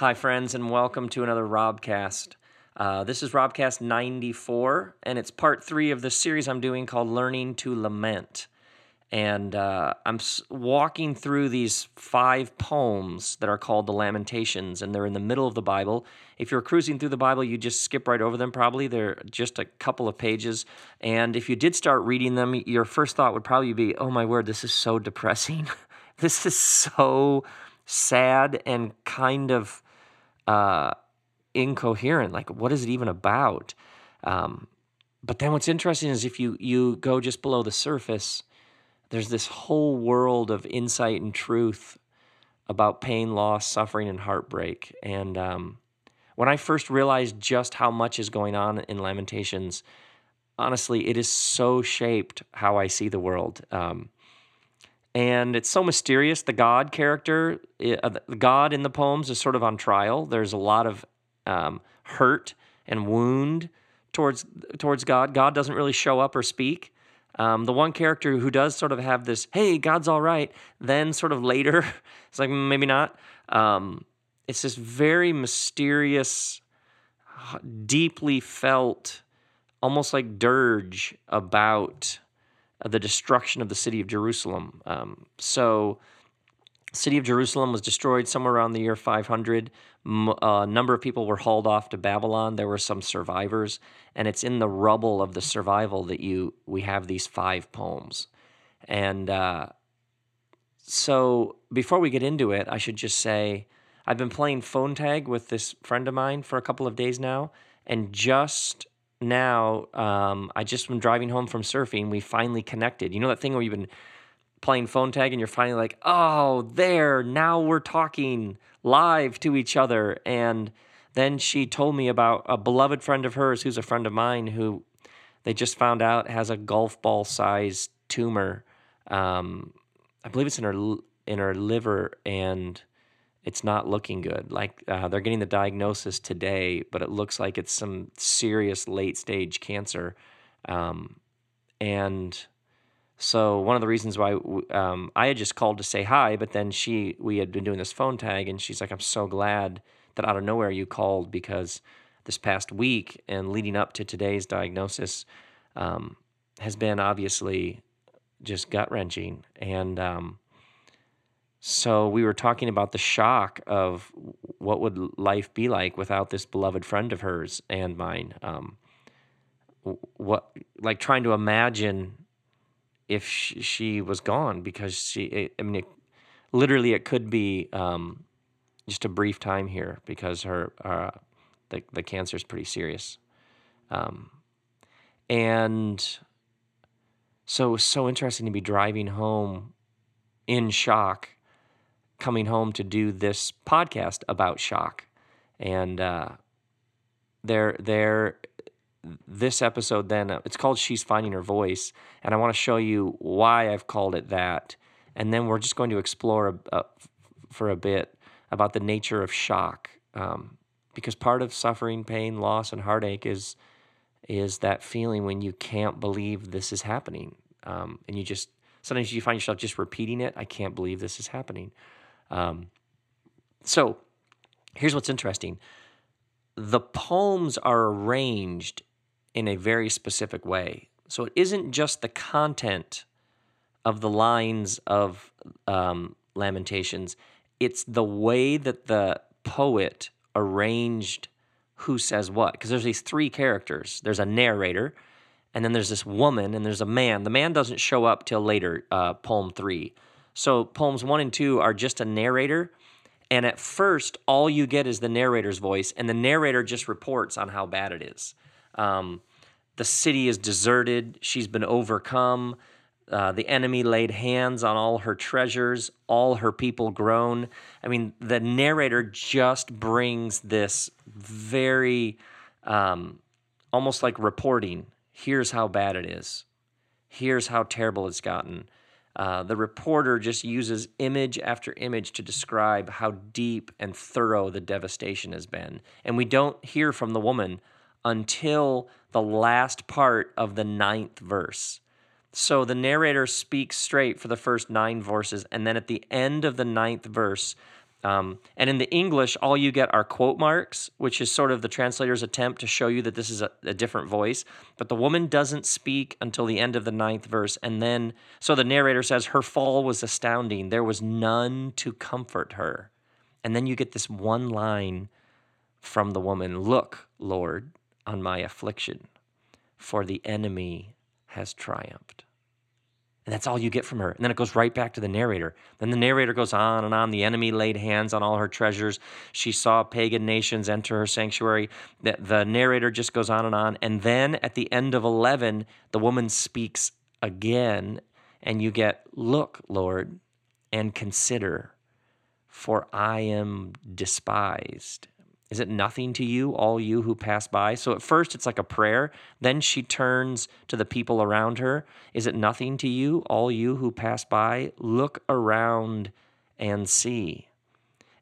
Hi, friends, and welcome to another Robcast. Uh, this is Robcast 94, and it's part three of the series I'm doing called Learning to Lament. And uh, I'm s- walking through these five poems that are called the Lamentations, and they're in the middle of the Bible. If you're cruising through the Bible, you just skip right over them, probably. They're just a couple of pages. And if you did start reading them, your first thought would probably be, oh my word, this is so depressing. this is so sad and kind of uh, incoherent. Like, what is it even about? Um, but then what's interesting is if you you go just below the surface, there's this whole world of insight and truth about pain, loss, suffering, and heartbreak. And um, when I first realized just how much is going on in Lamentations, honestly, it is so shaped how I see the world. Um, and it's so mysterious. The God character, uh, the God in the poems is sort of on trial. There's a lot of um, hurt and wound towards towards God. God doesn't really show up or speak. Um, the one character who does sort of have this, hey, God's all right, then sort of later, it's like mm, maybe not. Um, it's this very mysterious, deeply felt, almost like dirge about the destruction of the city of Jerusalem. Um, so, city of Jerusalem was destroyed somewhere around the year 500. A number of people were hauled off to Babylon. There were some survivors, and it's in the rubble of the survival that you we have these five poems. And uh, so, before we get into it, I should just say I've been playing phone tag with this friend of mine for a couple of days now, and just now, um, I just been driving home from surfing. We finally connected. You know that thing where you've been playing phone tag and you're finally like, oh, there, now we're talking live to each other. And then she told me about a beloved friend of hers who's a friend of mine who they just found out has a golf ball sized tumor. Um, I believe it's in her in her liver, and it's not looking good. Like uh, they're getting the diagnosis today, but it looks like it's some serious late stage cancer. Um, and so one of the reasons why um, I had just called to say hi, but then she we had been doing this phone tag, and she's like, "I'm so glad that out of nowhere you called because this past week and leading up to today's diagnosis um, has been obviously just gut wrenching and." So we were talking about the shock of what would life be like without this beloved friend of hers and mine. Um, what like trying to imagine if she, she was gone because she. I mean, it, literally, it could be um, just a brief time here because her uh, the the cancer is pretty serious, um, and so it was so interesting to be driving home in shock coming home to do this podcast about shock. And uh, there, there, this episode then uh, it's called "She's Finding Her Voice," and I want to show you why I've called it that. And then we're just going to explore a, a, for a bit about the nature of shock, um, because part of suffering, pain, loss, and heartache is is that feeling when you can't believe this is happening, um, and you just sometimes you find yourself just repeating it. I can't believe this is happening. Um, so here's what's interesting the poems are arranged in a very specific way. So it isn't just the content of the lines of um, Lamentations, it's the way that the poet arranged who says what. Because there's these three characters there's a narrator, and then there's this woman, and there's a man. The man doesn't show up till later, uh, poem three. So poems one and two are just a narrator. And at first, all you get is the narrator's voice, and the narrator just reports on how bad it is. Um, the city is deserted, she's been overcome. Uh, the enemy laid hands on all her treasures, all her people groan. I mean, the narrator just brings this very um, almost like reporting. Here's how bad it is. Here's how terrible it's gotten. Uh, the reporter just uses image after image to describe how deep and thorough the devastation has been. And we don't hear from the woman until the last part of the ninth verse. So the narrator speaks straight for the first nine verses, and then at the end of the ninth verse, Um, and in the English, all you get are quote marks, which is sort of the translator's attempt to show you that this is a, a, different voice. But the woman doesn't speak until the end of the ninth verse. And then, so the narrator says, Her fall was astounding. There was none to comfort her. And then you get this one line from the woman Look, Lord, on my affliction, for the enemy has triumphed. And that's all you get from her. And then it goes right back to the narrator. Then the narrator goes on and on. The enemy laid hands on all her treasures. She saw pagan nations enter her sanctuary. The, the narrator just goes on and on. And then at the end of 11, the woman speaks again. And you get, Look, Lord, and consider, for I am despised is it nothing to you, all you who pass by? So at first it's like a prayer. Then she turns to the people around her. Is it nothing to you, all you who pass by? Look around and see.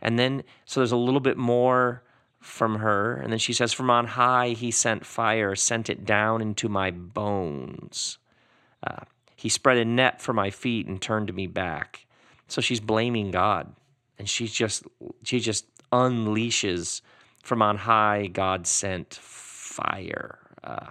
And then, so there's a little bit more from her. And then she says, From on high he sent fire, sent it down into my bones. Uh, he spread a net for my feet and turned me back. So she's blaming God. And she's just, she just unleashes from on high, God sent fire. Uh,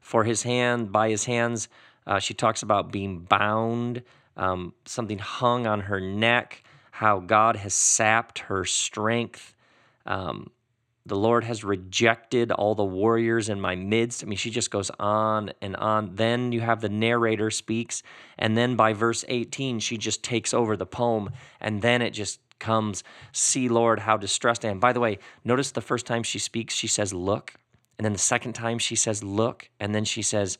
for his hand, by his hands, uh, she talks about being bound, um, something hung on her neck, how God has sapped her strength. Um, the Lord has rejected all the warriors in my midst. I mean, she just goes on and on. Then you have the narrator speaks, and then by verse 18, she just takes over the poem, and then it just comes, See, Lord, how distressed I am. By the way, notice the first time she speaks, she says, Look. And then the second time she says, Look. And then she says,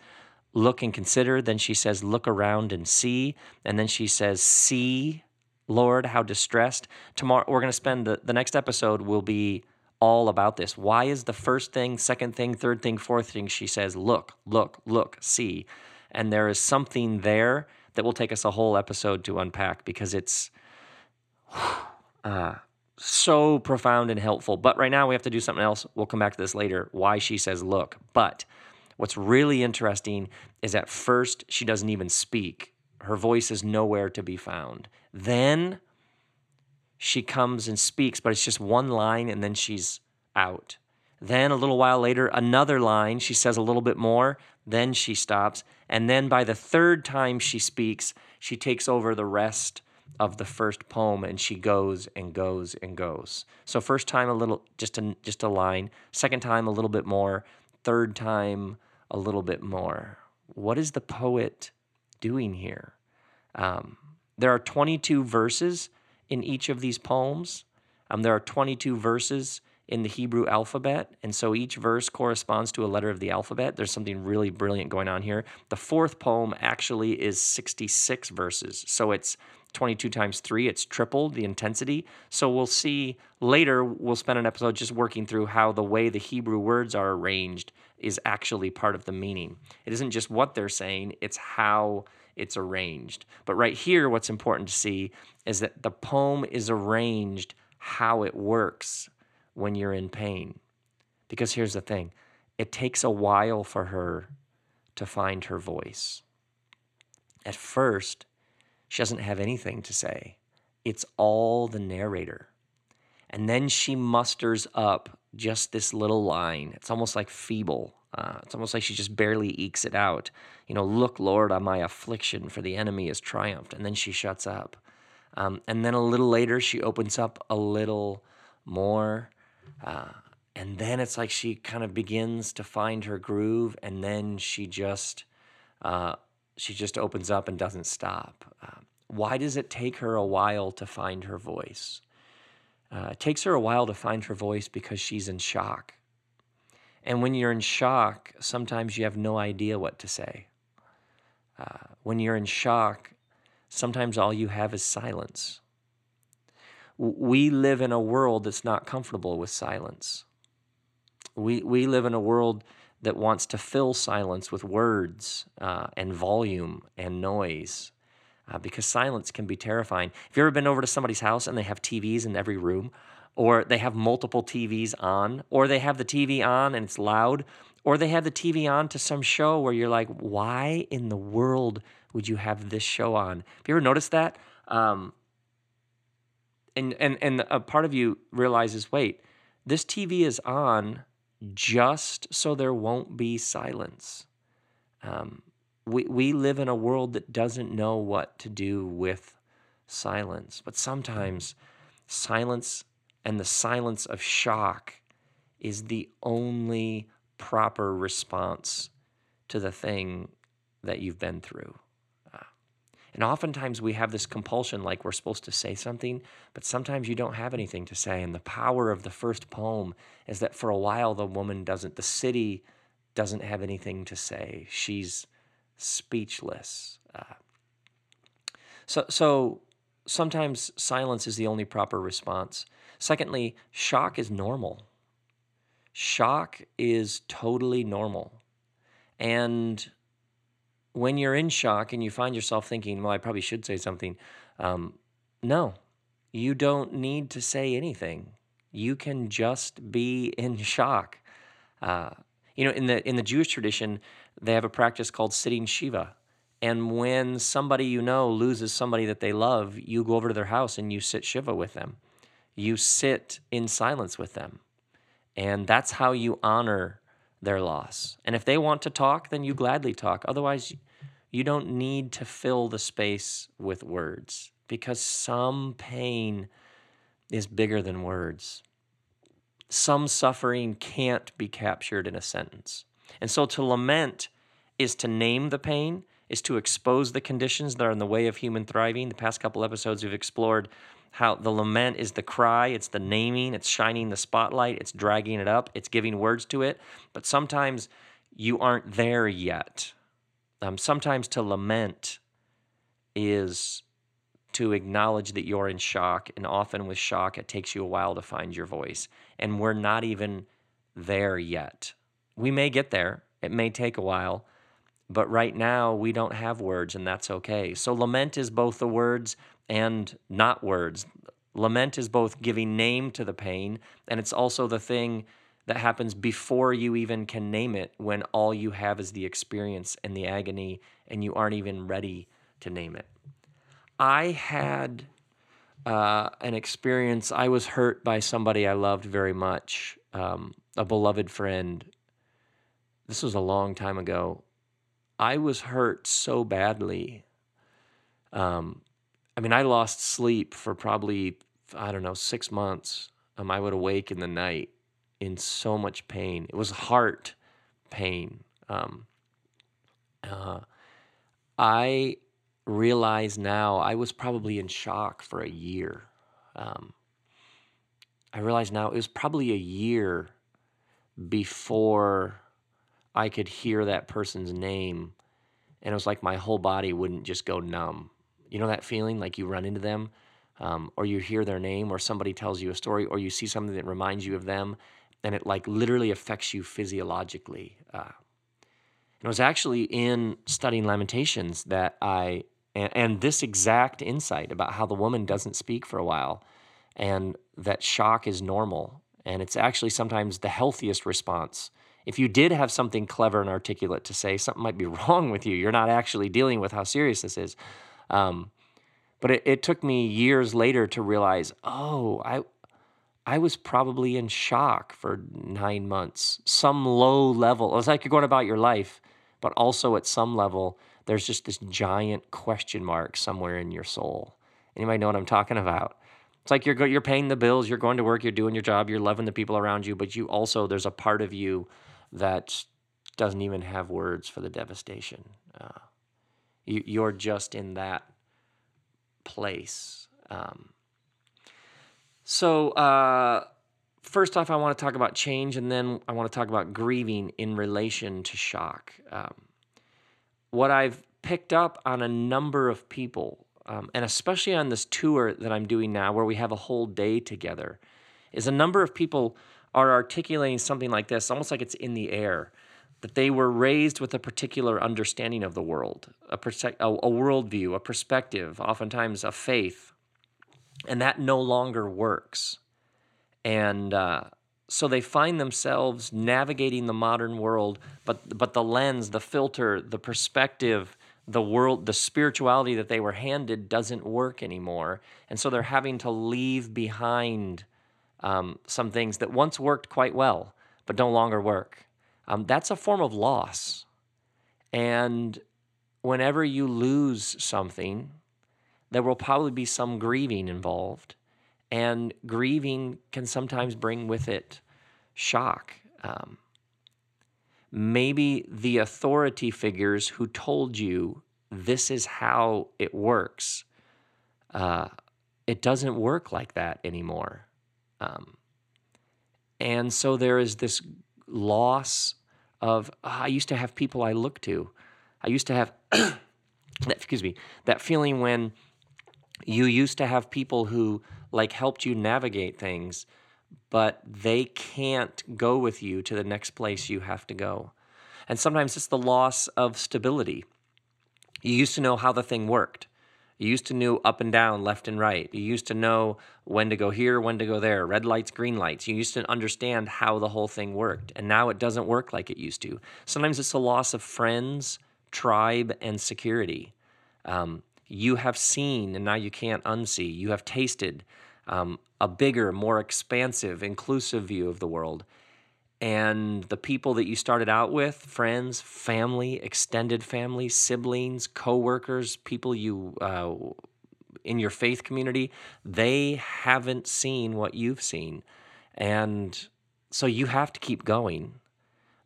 Look and consider. Then she says, Look around and see. And then she says, See, Lord, how distressed. Tomorrow, we're going to spend the, the next episode will be all about this. Why is the first thing, second thing, third thing, fourth thing she says, Look, look, look, see. And there is something there that will take us a whole episode to unpack because it's uh, so profound and helpful. But right now we have to do something else. We'll come back to this later. Why she says look. But what's really interesting is at first she doesn't even speak. Her voice is nowhere to be found. Then she comes and speaks, but it's just one line and then she's out. Then a little while later, another line. She says a little bit more. Then she stops. And then by the third time she speaks, she takes over the rest of the first poem and she goes and goes and goes. So first time a little just a just a line, second time a little bit more, third time a little bit more. What is the poet doing here? Um, there are 22 verses in each of these poems. Um, there are 22 verses in the Hebrew alphabet, and so each verse corresponds to a letter of the alphabet. There's something really brilliant going on here. The fourth poem actually is 66 verses, so it's 22 times 3, it's tripled the intensity. So we'll see later, we'll spend an episode just working through how the way the Hebrew words are arranged is actually part of the meaning. It isn't just what they're saying, it's how it's arranged. But right here, what's important to see is that the poem is arranged how it works when you're in pain. Because here's the thing it takes a while for her to find her voice. At first, she doesn't have anything to say. It's all the narrator. And then she musters up just this little line. It's almost like feeble. Uh, it's almost like she just barely ekes it out. You know, look, Lord, on my affliction, for the enemy is triumphed. And then she shuts up. Um, and then a little later, she opens up a little more. Uh, and then it's like she kind of begins to find her groove. And then she just uh, she just opens up and doesn't stop. Uh, why does it take her a while to find her voice? Uh, it takes her a while to find her voice because she's in shock. And when you're in shock, sometimes you have no idea what to say. Uh, when you're in shock, sometimes all you have is silence. We live in a world that's not comfortable with silence. We, we live in a world that wants to fill silence with words uh, and volume and noise uh, because silence can be terrifying. Have you ever been over to somebody's house and they have TVs in every room, or they have multiple TVs on, or they have the TV on and it's loud, or they have the TV on to some show where you're like, why in the world would you have this show on? Have you ever noticed that? Um, and and and a part of you realizes, wait, this TV is on just so there won't be silence. Um, we we live in a world that doesn't know what to do with silence, but sometimes silence and the silence of shock is the only proper response to the thing that you've been through. And oftentimes we have this compulsion, like we're supposed to say something, but sometimes you don't have anything to say. And the power of the first poem is that for a while the woman doesn't, the city doesn't have anything to say. She's speechless. Uh, so, so sometimes silence is the only proper response. Secondly, shock is normal. Shock is totally normal. And when you're in shock and you find yourself thinking, well, I probably should say something, um, no, you don't need to say anything. You can just be in shock. Uh, you know, in the in the Jewish tradition, they have a practice called sitting shiva. And when somebody you know loses somebody that they love, you go over to their house and you sit shiva with them. You sit in silence with them. And that's how you honor their loss. And if they want to talk, then you gladly talk. Otherwise, you don't need to fill the space with words because some pain is bigger than words. Some suffering can't be captured in a sentence. And so to lament is to name the pain, is to expose the conditions that are in the way of human thriving. The past couple episodes, we've explored how the lament is the cry, it's the naming, it's shining the spotlight, it's dragging it up, it's giving words to it. But sometimes you aren't there yet. Um, sometimes to lament is to acknowledge that you're in shock, and often with shock, it takes you a while to find your voice. And we're not even there yet. We may get there, it may take a while, but right now we don't have words, and that's okay. So, lament is both the words and not words. Lament is both giving name to the pain, and it's also the thing that happens before you even can name it when all you have is the experience and the agony, and you aren't even ready to name it. I had uh, an experience, I was hurt by somebody I loved very much, um, a beloved friend. This was a long time ago. I was hurt so badly um, I mean, I lost sleep for probably, I don't know, six months. Um, I would awake in the night in so much pain. It was heart pain. Um, uh, I realize now I was probably in shock for a year. Um, I realize now it was probably a year before I could hear that person's name. And it was like my whole body wouldn't just go numb. You know that feeling like you run into them, um, or you hear their name, or somebody tells you a story, or you see something that reminds you of them, and it like literally affects you physiologically. Uh, it was actually in studying Lamentations that I, and, and this exact insight about how the woman doesn't speak for a while, and that shock is normal, and it's actually sometimes the healthiest response if you did have something clever and articulate to say, something might be wrong with you. You're not actually dealing with how serious this is. Um, but it, it took me years later to realize, oh, I, I was probably in shock for nine months, some low level. It's like you're going about your life, but also at some level, there's just this giant question mark somewhere in your soul. Anybody know what I'm talking about? It's like you're you're paying the bills, you're going to work, you're doing your job, you're loving the people around you, but you also there's a part of you that doesn't even have words for the devastation. Uh, you, you're just in that place. Um, so, uh, first off, I want to talk about change, and then I want to talk about grieving in relation to shock. Um, what I've picked up on a number of people, um, and especially on this tour that I'm doing now, where we have a whole day together, is a number of people are articulating something like this, almost like it's in the air that they were raised with a particular understanding of the world, a, perse- a, a worldview, a perspective, oftentimes a faith, and that no longer works. And uh, so they find themselves navigating the modern world, but but the lens, the filter, the perspective, the world, the spirituality that they were handed doesn't work anymore. And so they're having to leave behind um, some things that once worked quite well, but no longer work. Um, that's a form of loss. And whenever you lose something, there will probably be some grieving involved. And grieving can sometimes bring with it shock. Um, maybe the authority figures who told you this is how it works, uh, it doesn't work like that anymore. Um, and so there is this loss of, uh, I used to have people I look to. I used to have, that, excuse me, that feeling when you used to have people who like helped you navigate things but they can't go with you to the next place you have to go. And sometimes it's the loss of stability. You used to know how the thing worked. You used to know up and down, left and right. You used to know when to go here, when to go there, red lights, green lights. You used to understand how the whole thing worked. And now it doesn't work like it used to. Sometimes it's a loss of friends, tribe, and security. Um, you have seen and now you can't unsee. You have tasted um, a bigger, more expansive, inclusive view of the world. And the people that you started out with, friends, family, extended family, siblings, coworkers, people you uh, in your faith community, they haven't seen what you've seen. And so you have to keep going,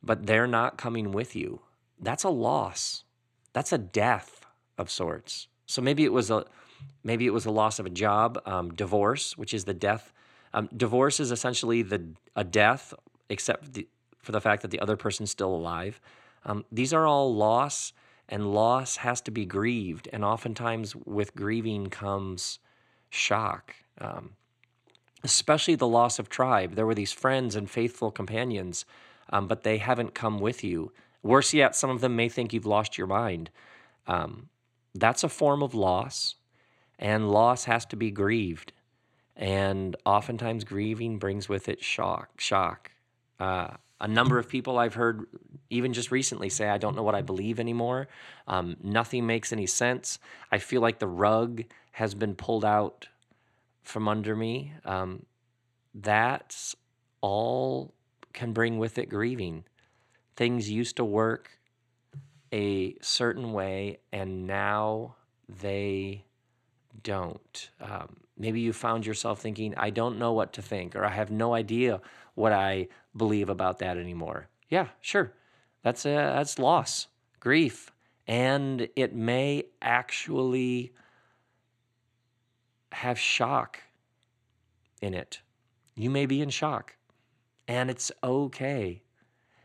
but they're not coming with you. That's a loss. That's a death of sorts. So maybe it was a Maybe it was the loss of a job, um, divorce, which is the death. Um, divorce is essentially the a death, except the, for the fact that the other person's still alive. Um, these are all loss, and loss has to be grieved. And oftentimes, with grieving comes shock, um, especially the loss of tribe. There were these friends and faithful companions, um, but they haven't come with you. Worse yet, some of them may think you've lost your mind. Um, that's a form of loss and loss has to be grieved. And oftentimes, grieving brings with it shock. Shock. Uh, a number of people I've heard, even just recently, say, I don't know what I believe anymore. Um, nothing makes any sense. I feel like the rug has been pulled out from under me. Um, that's all can bring with it grieving. Things used to work a certain way, and now they don't. Um, maybe you found yourself thinking, I don't know what to think, or I have no idea what I believe about that anymore. Yeah, sure. That's a, that's loss, grief, and it may actually have shock in it. You may be in shock, and it's okay.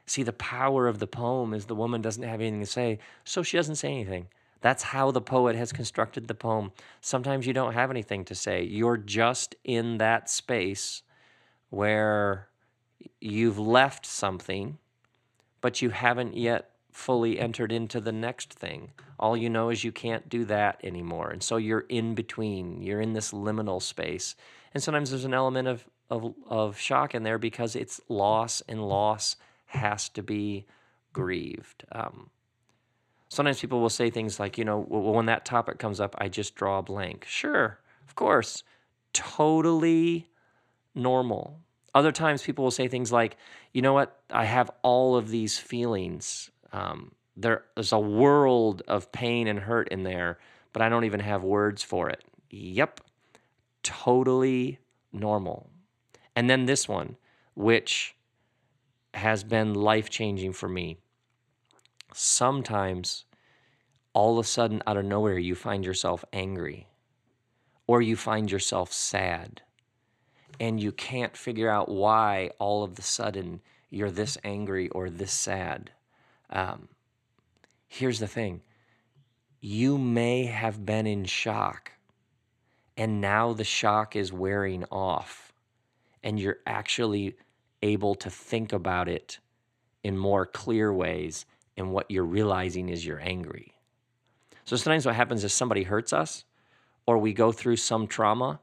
See, the power of the poem is the woman doesn't have anything to say, so she doesn't say anything. That's how the poet has constructed the poem. Sometimes you don't have anything to say. You're just in that space where you've left something, but you haven't yet fully entered into the next thing. All you know is you can't do that anymore. And so you're in between, you're in this liminal space. And sometimes there's an element of, of, of shock in there because it's loss, and loss has to be grieved. Um, sometimes people will say things like, you know, when that topic comes up, I just draw a blank. Sure, of course, totally normal. Other times people will say things like, you know what, I have all of these feelings. Um, there's a world of pain and hurt in there, but I don't even have words for it. Yep, totally normal. And then this one, which has been life changing for me sometimes all of a sudden out of nowhere you find yourself angry or you find yourself sad and you can't figure out why all of a sudden you're this angry or this sad. Um, here's the thing you may have been in shock and now the shock is wearing off and you're actually able to think about it in more clear ways and what you're realizing is you're angry. So sometimes what happens is somebody hurts us or we go through some trauma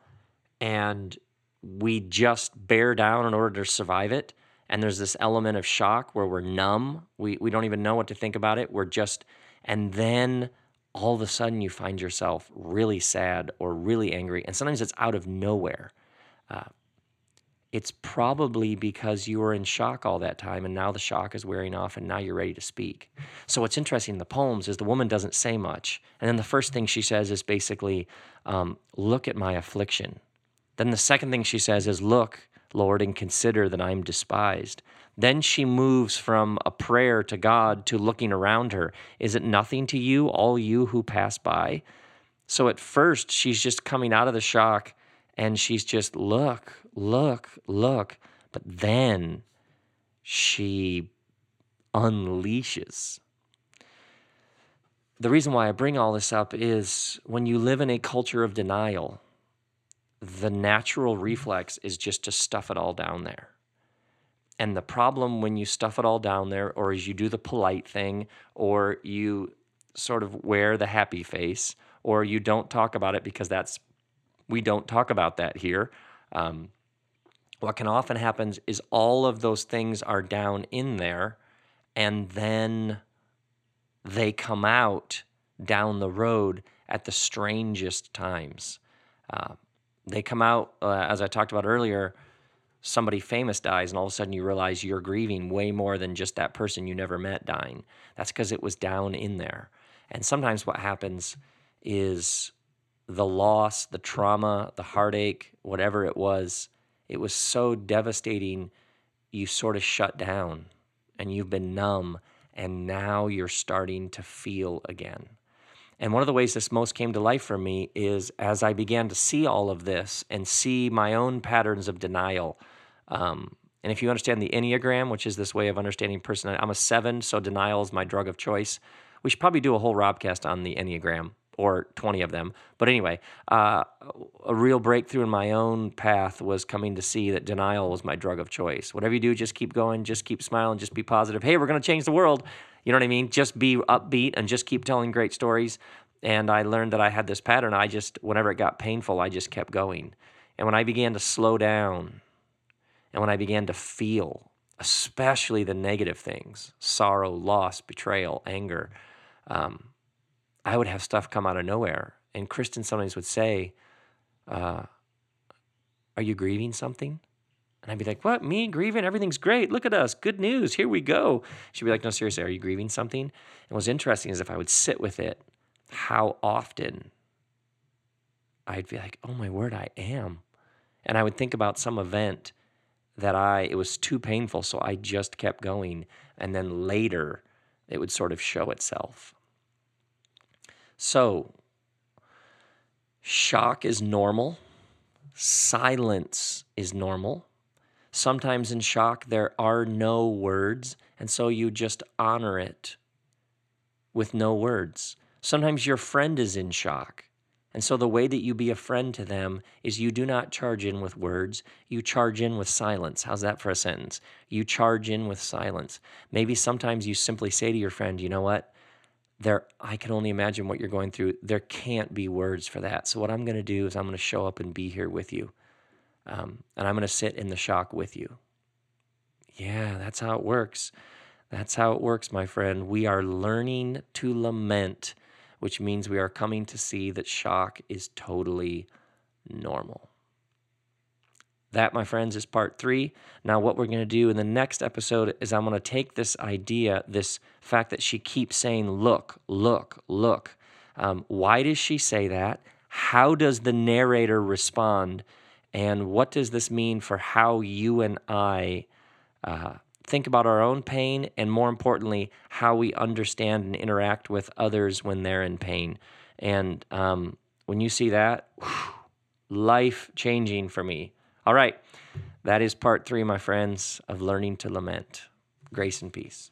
and we just bear down in order to survive it. And there's this element of shock where we're numb. We, we don't even know what to think about it. We're just, and then all of a sudden you find yourself really sad or really angry, and sometimes it's out of nowhere. Uh, it's probably because you were in shock all that time and now the shock is wearing off and now you're ready to speak. So, what's interesting in the poems is the woman doesn't say much. And then the first thing she says is basically, um, Look at my affliction. Then the second thing she says is, Look, Lord, and consider that I'm despised. Then she moves from a prayer to God to looking around her. Is it nothing to you, all you who pass by? So at first, she's just coming out of the shock and she's just, look, look, look. But then she unleashes. The reason why I bring all this up is when you live in a culture of denial, the natural reflex is just to stuff it all down there. And the problem when you stuff it all down there, or as you do the polite thing, or you sort of wear the happy face, or you don't talk about it because that's, we don't talk about that here. Um, what can often happen is all of those things are down in there, and then they come out down the road at the strangest times. Uh, they come out, uh, as I talked about earlier, somebody famous dies, and all of a sudden you realize you're grieving way more than just that person you never met dying. That's because it was down in there. And sometimes what happens is the loss, the trauma, the heartache, whatever it was, it was so devastating, you sort of shut down and you've been numb, and now you're starting to feel again. And one of the ways this most came to life for me is as I began to see all of this and see my own patterns of denial. Um, and if you understand the Enneagram, which is this way of understanding personality, I'm a seven, so denial is my drug of choice. We should probably do a whole Robcast on the Enneagram or 20 of them. But anyway, uh, a real breakthrough in my own path was coming to see that denial was my drug of choice. Whatever you do, just keep going, just keep smiling, just be positive. Hey, we're going to change the world. You know what I mean? Just be upbeat and just keep telling great stories. And I learned that I had this pattern. I just, whenever it got painful, I just kept going. And when I began to slow down and when I began to feel, especially the negative things sorrow, loss, betrayal, anger um, I would have stuff come out of nowhere. And Kristen sometimes would say, uh, Are you grieving something? And I'd be like, What? Me grieving? Everything's great. Look at us. Good news. Here we go. She'd be like, No, seriously, are you grieving something? And what's interesting is if I would sit with it, how often I'd be like, Oh my word, I am. And I would think about some event that I, it was too painful, so I just kept going. And then later, it would sort of show itself. So, shock is normal, silence is normal. Sometimes in shock, there are no words, and so you just honor it with no words. Sometimes your friend is in shock. And so the way that you be a friend to them is you do not charge in with words, you charge in with silence. How's that for a sentence? You charge in with silence. Maybe sometimes you simply say to your friend, you know what? there i can only imagine what you're going through there can't be words for that so what i'm going to do is i'm going to show up and be here with you um, and i'm going to sit in the shock with you yeah that's how it works that's how it works my friend we are learning to lament which means we are coming to see that shock is totally normal that, my friends, is part three. Now, what we're going to do in the next episode is I'm going to take this idea, this fact that she keeps saying, look, look, look. Um, why does she say that? How does the narrator respond? And what does this mean for how you and I uh, think about our own pain? And more importantly, how we understand and interact with others when they're in pain. And um, when you see that, life changing for me. All right. That is part three, my friends, of learning to lament. Grace and peace.